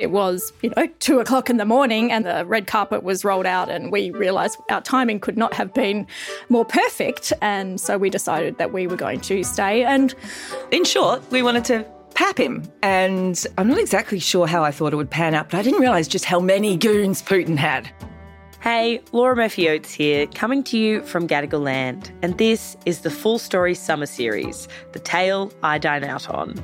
It was, you know, two o'clock in the morning and the red carpet was rolled out, and we realised our timing could not have been more perfect. And so we decided that we were going to stay. And In short, we wanted to pap him. And I'm not exactly sure how I thought it would pan out, but I didn't realise just how many goons Putin had. Hey, Laura Murphy Oates here, coming to you from Gadigal Land, and this is the Full Story Summer Series, The Tale I Dine Out On.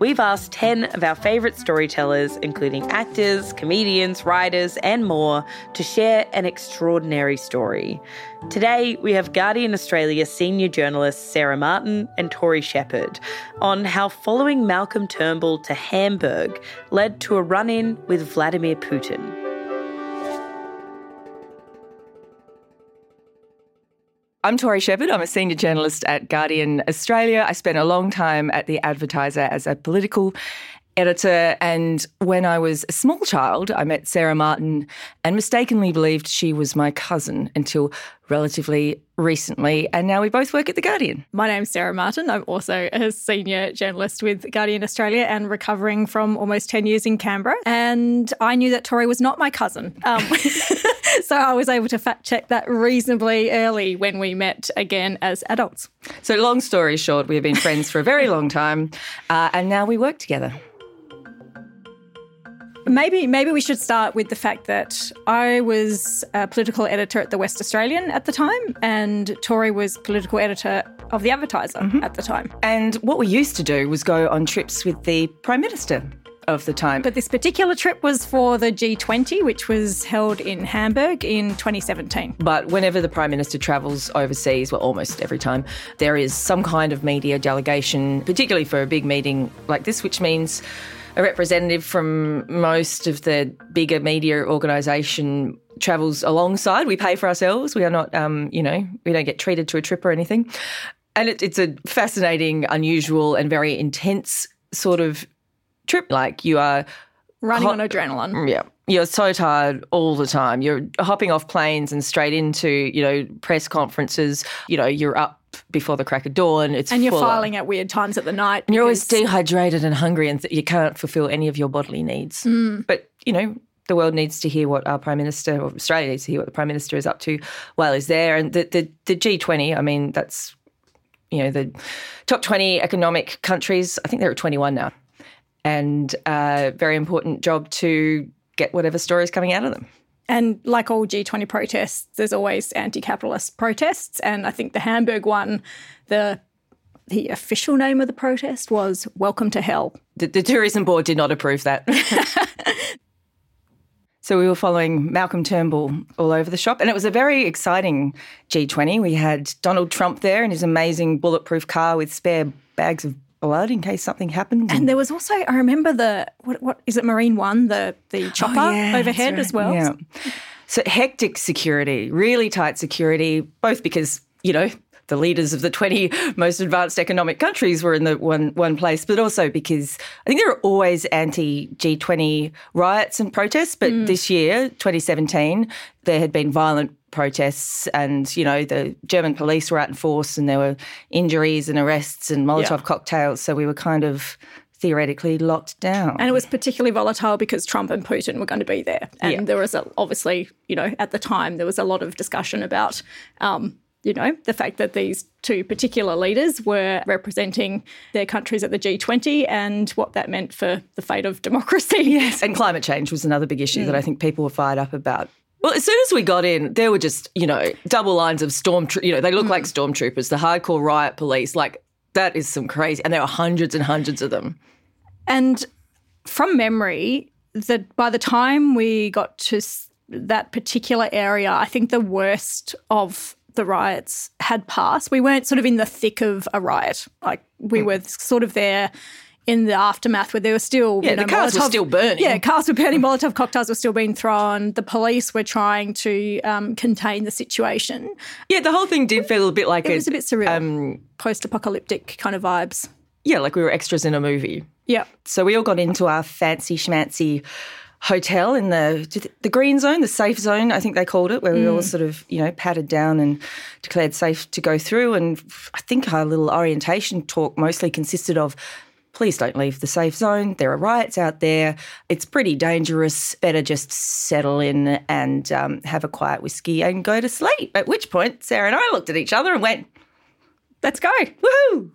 We've asked 10 of our favourite storytellers, including actors, comedians, writers, and more, to share an extraordinary story. Today, we have Guardian Australia senior journalists Sarah Martin and Tory Shepherd on how following Malcolm Turnbull to Hamburg led to a run in with Vladimir Putin. I'm Tory Shepherd. I'm a senior journalist at Guardian Australia. I spent a long time at The Advertiser as a political editor. And when I was a small child, I met Sarah Martin and mistakenly believed she was my cousin until relatively recently. And now we both work at The Guardian. my name's Sarah Martin. I'm also a senior journalist with Guardian Australia and recovering from almost 10 years in Canberra. And I knew that Tory was not my cousin. Um, so I was able to fact check that reasonably early when we met again as adults. So, long story short, we have been friends for a very long time. Uh, and now we work together. Maybe maybe we should start with the fact that I was a political editor at the West Australian at the time, and Tory was political editor of the Advertiser mm-hmm. at the time. And what we used to do was go on trips with the Prime Minister of the time. But this particular trip was for the G20, which was held in Hamburg in 2017. But whenever the Prime Minister travels overseas, well, almost every time, there is some kind of media delegation, particularly for a big meeting like this, which means a representative from most of the bigger media organisation travels alongside. We pay for ourselves. We are not, um, you know, we don't get treated to a trip or anything. And it, it's a fascinating, unusual, and very intense sort of trip. Like you are Running Hot- on adrenaline. Mm, yeah. You're so tired all the time. You're hopping off planes and straight into, you know, press conferences. You know, you're up before the crack of dawn. It's And you're on. filing at weird times at the night. And you're always dehydrated and hungry and th- you can't fulfill any of your bodily needs. Mm. But, you know, the world needs to hear what our Prime Minister, or Australia needs to hear what the Prime Minister is up to while he's there. And the, the, the G20, I mean, that's, you know, the top 20 economic countries. I think there are 21 now. And a very important job to get whatever story is coming out of them. And like all G20 protests, there's always anti-capitalist protests. And I think the Hamburg one, the the official name of the protest was "Welcome to Hell." The, the tourism board did not approve that. so we were following Malcolm Turnbull all over the shop, and it was a very exciting G20. We had Donald Trump there in his amazing bulletproof car with spare bags of blood in case something happened. And there was also, I remember the what what is it, Marine One, the the oh, chopper Oh, yeah, overhead that's as well. Yeah. So hectic security, really tight security, both because, you know, the leaders of the 20 most advanced economic countries were in the one one place, but also because I think there are always anti G20 riots and protests, but this year, 2017, there had been violent protests and you know the German police were out in force and there were injuries and arrests and Molotov Yeah. cocktails so we were kind of theoretically locked down. And it was particularly volatile because Trump and Putin were going to be there. And Yeah. there was a, obviously, you know, at the time, there was a lot of discussion about um, you know, the fact that these two particular leaders were representing their countries at the G20 and what that meant for the fate of democracy. Yes, and climate change was another big issue mm. that I think people were fired up about. Well, as soon as we got in, there were just, you know, double lines of storm, you know, they look mm. like stormtroopers, the hardcore riot police. Like, that is some crazy. And there are hundreds and hundreds of them. And from memory, that by the time we got to that particular area, I think the worst of the riots had passed. We weren't sort of in the thick of a riot. Like we mm. were sort of there in the aftermath where there were still yeah, you know, the cars Molotov, were still burning. Yeah, cars were burning. Molotov cocktails were still being thrown. The police were trying to um, contain the situation. Yeah, the whole thing did feel a bit like it a, was a bit surreal, um, post-apocalyptic kind of vibes. Yeah, like we were extras in a movie. Yeah. So we all got into our fancy schmancy hotel in the the green zone, the safe zone, I think they called it, where we were all mm. sort of you know patted down and declared safe to go through. And I think our little orientation talk mostly consisted of. Please don't leave the safe zone. There are riots out there. It's pretty dangerous. Better just settle in and um, have a quiet whiskey and go to sleep. At which point, Sarah and I looked at each other and went, Let's go. Woohoo!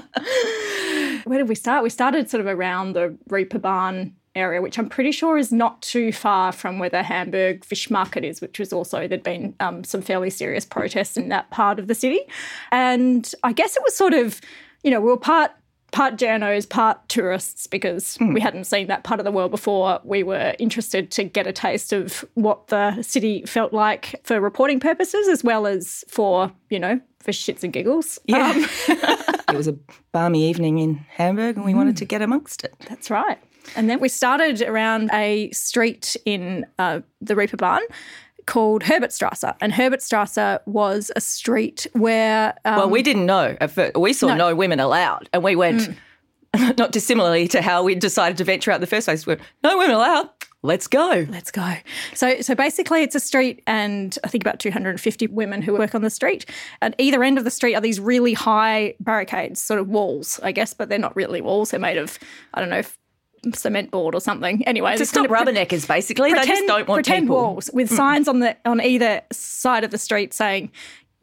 Where did we start? We started sort of around the Reeperbahn area, which I'm pretty sure is not too far from where the Hamburg fish market is, which was also, there'd been um, some fairly serious protests in that part of the city. And I guess it was sort of, you know, we were part part journos, part tourists, because mm. we hadn't seen that part of the world before. We were interested to get a taste of what the city felt like for reporting purposes, as well as for, you know, for shits and giggles. Yeah. Um, it was a balmy evening in Hamburg and we mm. wanted to get amongst it. That's right. And then we started around a street in uh, the Reeperbahn called Herbertstrasse. And Herbertstrasse was a street where. Um, well, we didn't know. At first. We saw no. no women allowed. And we went, mm. not dissimilarly to how we decided to venture out in the first place, we went, no women allowed. Let's go. Let's go. So, so basically, it's a street, and I think about 250 women who work on the street. At either end of the street are these really high barricades, sort of walls, I guess, but they're not really walls. They're made of, I don't know, cement board or something. Anyway, to stop kind of rubberneckers, basically. Pretend, they just don't want pretend people. walls with mm. signs on the on either side of the street saying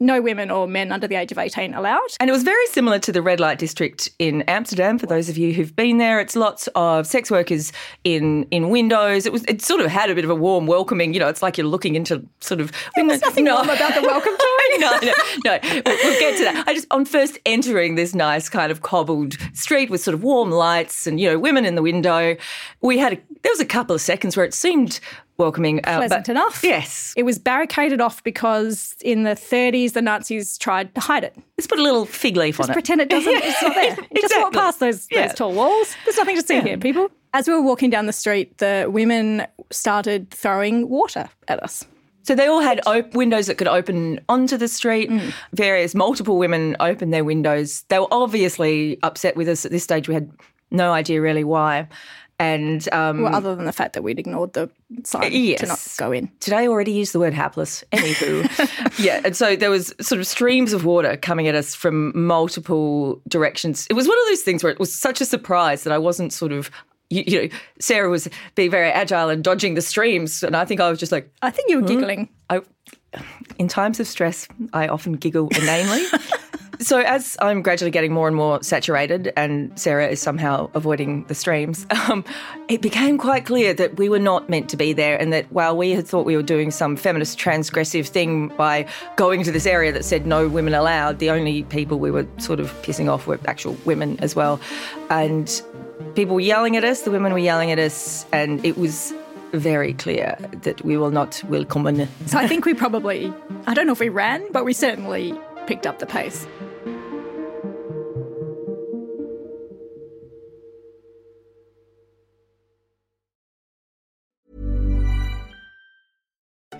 no women or men under the age of 18 allowed. And it was very similar to the red light district in Amsterdam. For those of you who've been there, it's lots of sex workers in in windows. It was it sort of had a bit of a warm welcoming. You know, it's like you're looking into sort of. There was nothing no, warm about the welcome tour. no, no, no. We'll, we'll get to that. I just on first entering this nice kind of cobbled street with sort of warm lights and you know women in the window, we had a, there was a couple of seconds where it seemed welcoming. Uh, Pleasant enough. Yes. It was barricaded off because in the 30s the Nazis tried to hide it. Let's put a little fig leaf Just on it. pretend it doesn't. it's not there. exactly. Just walk past those, yeah. those tall walls. There's nothing to see yeah. here, people. As we were walking down the street, the women started throwing water at us. So they all had op- windows that could open onto the street. Mm. Various multiple women opened their windows. They were obviously upset with us at this stage. We had no idea really why. And um, well, other than the fact that we'd ignored the sign yes. to not go in. Did I already use the word hapless? Anywho, yeah. And so there was sort of streams of water coming at us from multiple directions. It was one of those things where it was such a surprise that I wasn't sort of you, you, know, Sarah was being very agile and dodging the streams, and I think I was just like, I think you were giggling. I, in times of stress, I often giggle inanely. So, as I'm gradually getting more and more saturated, and Sarah is somehow avoiding the streams, um, it became quite clear that we were not meant to be there, and that while we had thought we were doing some feminist transgressive thing by going to this area that said no women allowed, the only people we were sort of pissing off were actual women as well. And people were yelling at us, the women were yelling at us, and it was very clear that we will not welcome. So I think we probably, I don't know if we ran, but we certainly picked up the pace.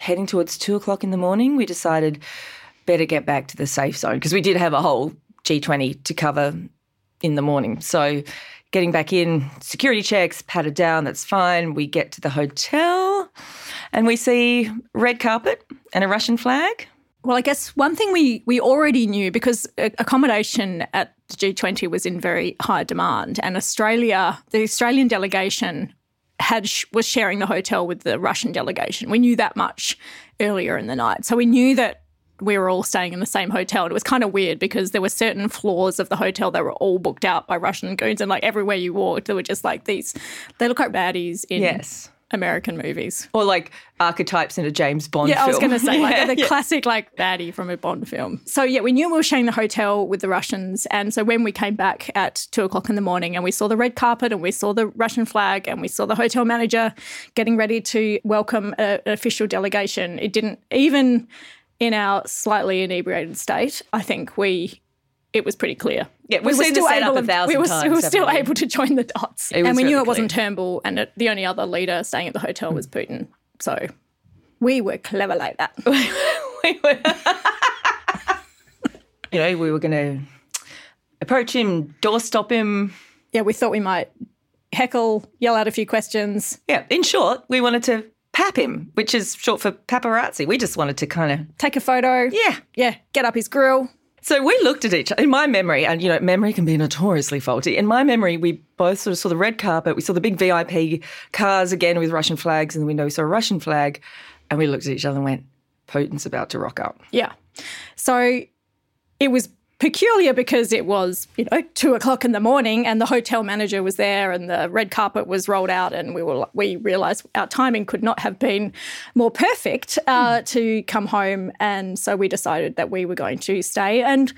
Heading towards two o'clock in the morning, we decided better get back to the safe zone because we did have a whole G20 to cover in the morning. So getting back in, security checks, patted down, that's fine. We get to the hotel and we see red carpet and a Russian flag. Well, I guess one thing we we already knew because accommodation at the G20 was in very high demand, and Australia, the Australian delegation had was sharing the hotel with the Russian delegation. We knew that much earlier in the night, so we knew that we were all staying in the same hotel. And it was kind of weird because there were certain floors of the hotel that were all booked out by Russian goons, and like everywhere you walked, there were just like these. They look like baddies in Yes. American movies. Or like archetypes in a James Bond Yeah, film. I was going to say like Yeah, the yeah. classic like baddie from a Bond film. So yeah, we knew we were sharing the hotel with the Russians, and so when we came back at two o'clock in the morning, and we saw the red carpet, and we saw the Russian flag, and we saw the hotel manager getting ready to welcome a, an official delegation, it didn't even in our slightly inebriated state. I think we. It was pretty clear. Yeah, we've seen the setup a thousand we were, times, We were still we? able to join the dots, and we knew really it wasn't Turnbull, and it, the only other leader staying at the hotel was Putin. So we were clever like that. we were, you know, we were going to approach him, doorstop him. yeah, we thought we might heckle, yell out a few questions. Yeah, in short, we wanted to pap him, which is short for paparazzi. We just wanted to kind of Take a photo. Yeah. Yeah. Get up his grill. So we looked at each in my memory, and you know, memory can be notoriously faulty. In my memory, we both sort of saw the red carpet, we saw the big VIP cars again with Russian flags in the window. We saw a Russian flag, and we looked at each other and went, Putin's about to rock up. Yeah. So it was peculiar because it was, you know, two o'clock in the morning and the hotel manager was there and the red carpet was rolled out and we were we realized our timing could not have been more perfect uh, to come home. And so we decided that we were going to stay and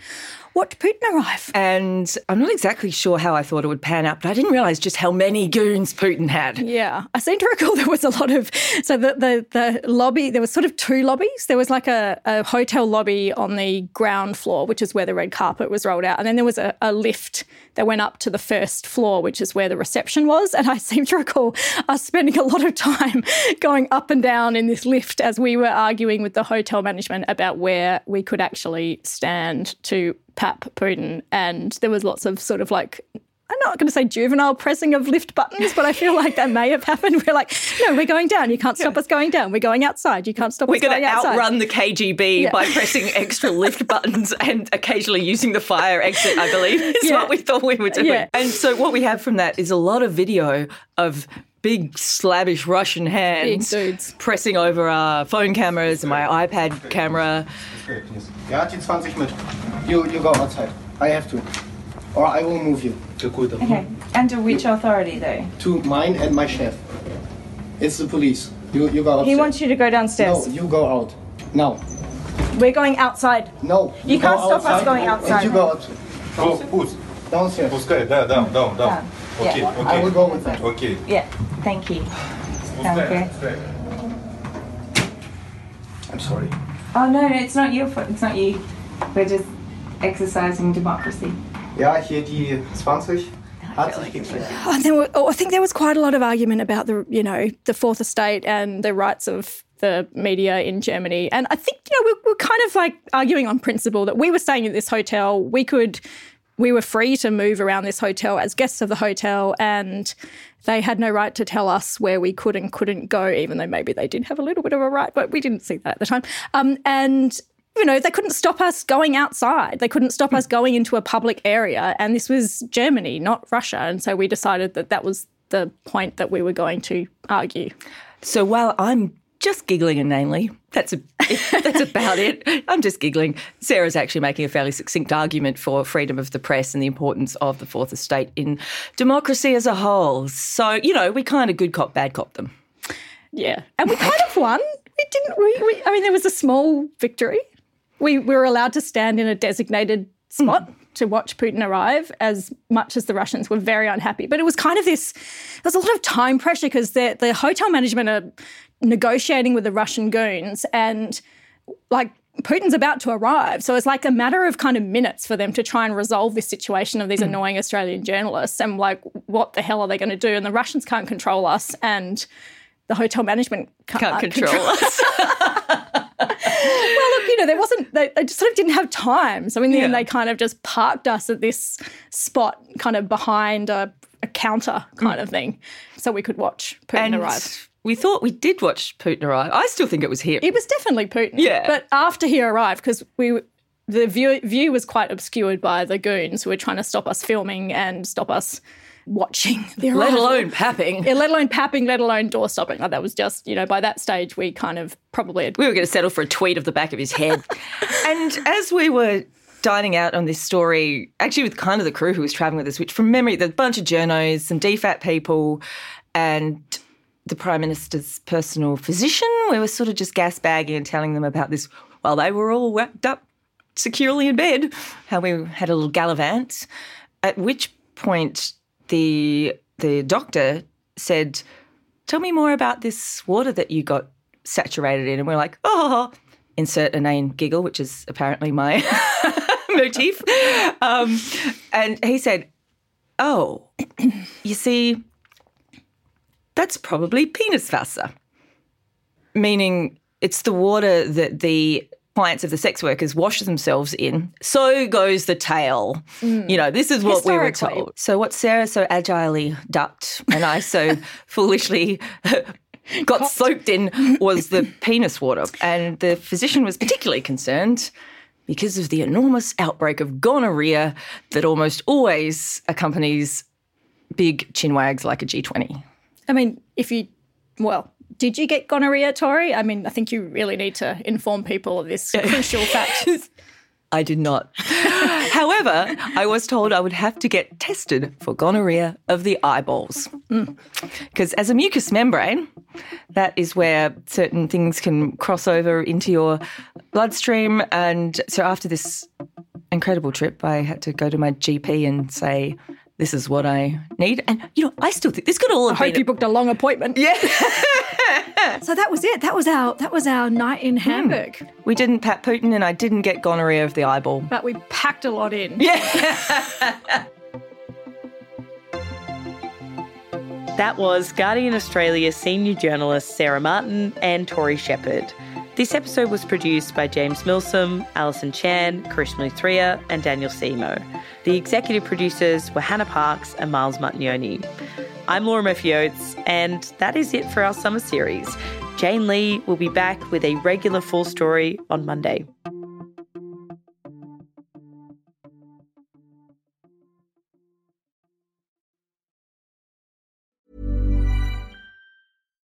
watch Putin arrive. And I'm not exactly sure how I thought it would pan out, but I didn't realize just how many goons Putin had. Yeah, I seem to recall there was a lot of so the the, the lobby. There was sort of two lobbies. There was like a, a hotel lobby on the ground floor, which is where the red carpet was rolled out, and then there was a, a lift that went up to the first floor, which is where the reception was. And I seem to recall us spending a lot of time going up and down in this lift as we were arguing with the hotel management about where we could actually stand to pap Putin, and there was lots of sort of like I'm not going to say juvenile pressing of lift buttons, but I feel like that may have happened. We're like, no, we're going down. You can't stop us going down. We're going outside. You can't stop We're us going outside. We're going to outside. outrun the KGB Yeah. by pressing extra lift buttons and occasionally using the fire exit, I believe, is Yeah. what we thought we were doing. Yeah. And so, what we have from that is a lot of video of big, slavish Russian hands Big pressing over our phone cameras and my iPad camera. Ja, die 20 mit. You, you go outside. I have to. Or I will move you. Okay. Under which authority, though? To mine and my chef. It's the police. You, you go outside. He wants you to go downstairs. No, you go out. Now. We're going outside. No. You go can't stop us outside going And outside. you go outside. Пусть, Downstairs. пускай, да, да, да, да. Да. Окей, Yeah. I will окей, go with that. окей. Yeah. Thank you. Okay. I'm sorry. Oh no, no, it's not your fault. It's not you. We're just exercising democracy. Ja, hier die 20. Hat sich gekriegt. And there were, oh, I think there was quite a lot of argument about the, you know, the fourth estate and the rights of the media in Germany. And I think, you know, we were kind of like arguing on principle that we were staying at this hotel. We could, we were free to move around this hotel as guests of the hotel, and they had no right to tell us where we could and couldn't go, even though maybe they did have a little bit of a right, but we didn't see that at the time. Um, and you know, they couldn't stop us going outside. They couldn't stop us going into a public area. And this was Germany, not Russia. And so we decided that that was the point that we were going to argue. So while I'm just giggling inanely, that's a, that's about it. I'm just giggling. Sarah's actually making a fairly succinct argument for freedom of the press and the importance of the fourth estate in democracy as a whole. So, you know, we kind of good cop, bad cop them. Yeah. And we kind of won. We didn't, we, we, I mean, there was a small victory. We, we were allowed to stand in a designated spot. Mm to watch Putin arrive as much as the Russians were very unhappy. But it was kind of this, there was a lot of time pressure because the, the hotel management are negotiating with the Russian goons and like Putin's about to arrive. So it's like a matter of kind of minutes for them to try and resolve this situation of these mm. annoying Australian journalists. And like, what the hell are they going to do? And the Russians can't control us. And the hotel management can't, can't control, control us. well, look, you know, there wasn't, they, they, just sort of didn't have time. So in the yeah. end, they kind of just parked us at this spot kind of behind a, a counter kind mm. of thing so we could watch Putin and arrive. We thought we did watch Putin arrive. I still think it was him. It was definitely Putin. Yeah. But after he arrived, because we the view, view was quite obscured by the goons who were trying to stop us filming and stop us watching. let alone papping. Yeah, let alone papping, let alone door stopping. Like that was just, you know, by that stage, we kind of probably had... We were going to settle for a tweet of the back of his head. and as we were dining out on this story, actually with kind of the crew who was traveling with us, which from memory, there's a bunch of journos, some DFAT people, and the Prime Minister's personal physician. We were sort of just gas bagging and telling them about this while they were all wrapped up securely in bed, how we had a little gallivant. At which point the the doctor said, Tell me more about this water that you got saturated in. And we're like, oh, insert a name giggle, which is apparently my motif. Um, and he said, Oh, you see, that's probably penis Peniswasser, meaning it's the water that the clients of the sex workers wash themselves in. So goes the tale. Mm. You know, this is what we were told. So what Sarah so agilely ducked and I so foolishly got Copped. soaked in was the penis water. And the physician was particularly concerned because of the enormous outbreak of gonorrhea that almost always accompanies big chinwags like a G20. I mean, if you, well, did you get gonorrhea, Tory? I mean, I think you really need to inform people of this crucial fact. I did not. However, I was told I would have to get tested for gonorrhea of the eyeballs. Because mm. as a mucous membrane, that is where certain things can cross over into your bloodstream. And so after this incredible trip, I had to go to my GP and say, this is what I need. And, you know, I still think this could all have I hope you booked a long appointment. Yeah. so that was it. That was our that was our night in hmm. Hamburg. Mm. We didn't pat Putin and I didn't get gonorrhea of the eyeball. But we packed a lot in. Yeah. that was Guardian Australia senior journalist Sarah Martin and Tory Shepherd. This episode was produced by James Milsom, Alison Chan, Karishma Luthria, and Daniel Semo. The executive producers were Hannah Parks and Miles Martignoni. I'm Laura Murphy Oates, and that is it for our summer series. Jane Lee will be back with a regular full story on Monday.